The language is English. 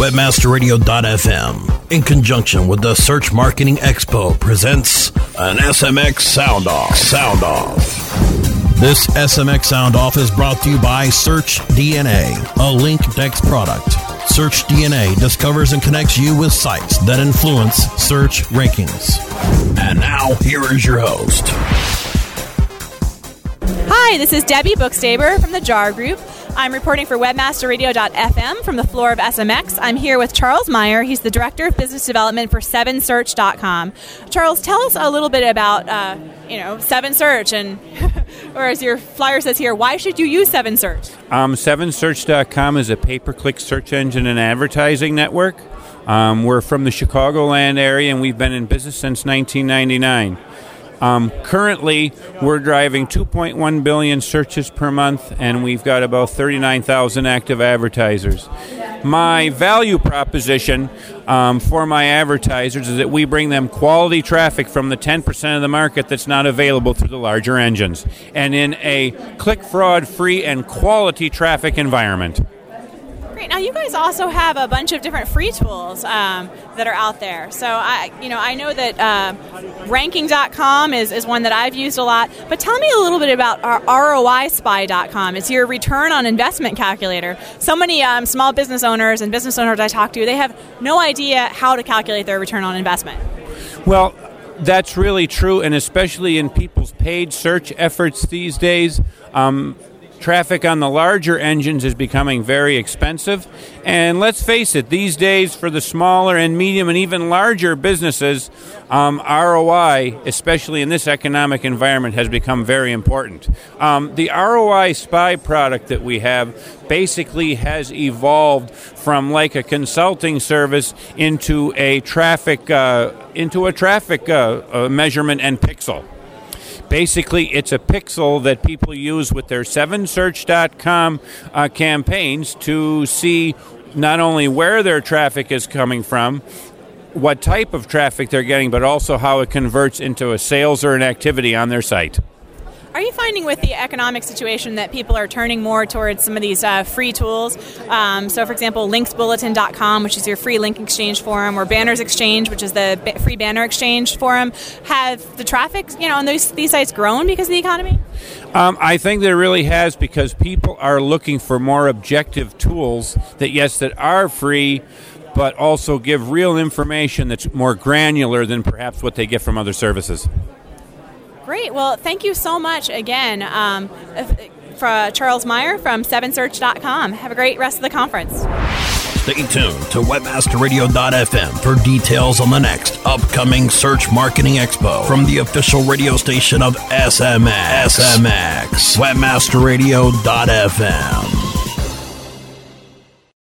Webmasterradio.fm, in conjunction with the Search Marketing Expo, presents an SMX Sound Off. Sound Off. This SMX Sound Off is brought to you by Search DNA, a LinkDex product. Search DNA discovers and connects you with sites that influence search rankings. And now, here is your host. Hi, this is Debbie Bookstaber from the JAR Group. I'm reporting for webmasterradio.fm from the floor of SMX. I'm here with Charles Meyer. He's the Director of Business Development for 7search.com. Charles, tell us a little bit about, uh, you know, 7search and, or as your flyer says here, why should you use 7search? Um, 7search.com is a pay-per-click search engine and advertising network. Um, we're from the Chicagoland area and we've been in business since 1999. Um, currently, we're driving 2.1 billion searches per month, and we've got about 39,000 active advertisers. My value proposition um, for my advertisers is that we bring them quality traffic from the 10% of the market that's not available through the larger engines, and in a click fraud free and quality traffic environment. Great. Now you guys also have a bunch of different free tools um, that are out there. So I, you know, I know that uh, Ranking.com is, is one that I've used a lot. But tell me a little bit about our ROISpy.com. It's your return on investment calculator. So many um, small business owners and business owners I talk to, they have no idea how to calculate their return on investment. Well, that's really true, and especially in people's paid search efforts these days. Um, Traffic on the larger engines is becoming very expensive. And let's face it, these days for the smaller and medium and even larger businesses, um, ROI, especially in this economic environment, has become very important. Um, the ROI Spy product that we have basically has evolved from like a consulting service into a traffic uh, into a traffic uh, uh, measurement and pixel. Basically, it's a pixel that people use with their 7search.com uh, campaigns to see not only where their traffic is coming from, what type of traffic they're getting, but also how it converts into a sales or an activity on their site. Are you finding with the economic situation that people are turning more towards some of these uh, free tools? Um, so, for example, linksbulletin.com, which is your free link exchange forum, or Banners Exchange, which is the free banner exchange forum, have the traffic, you know, on those, these sites grown because of the economy? Um, I think there really has because people are looking for more objective tools that, yes, that are free but also give real information that's more granular than perhaps what they get from other services. Great. Well, thank you so much again um, for uh, Charles Meyer from 7search.com. Have a great rest of the conference. Stay tuned to webmasterradio.fm for details on the next upcoming Search Marketing Expo from the official radio station of SMX. SMX. Webmasterradio.fm.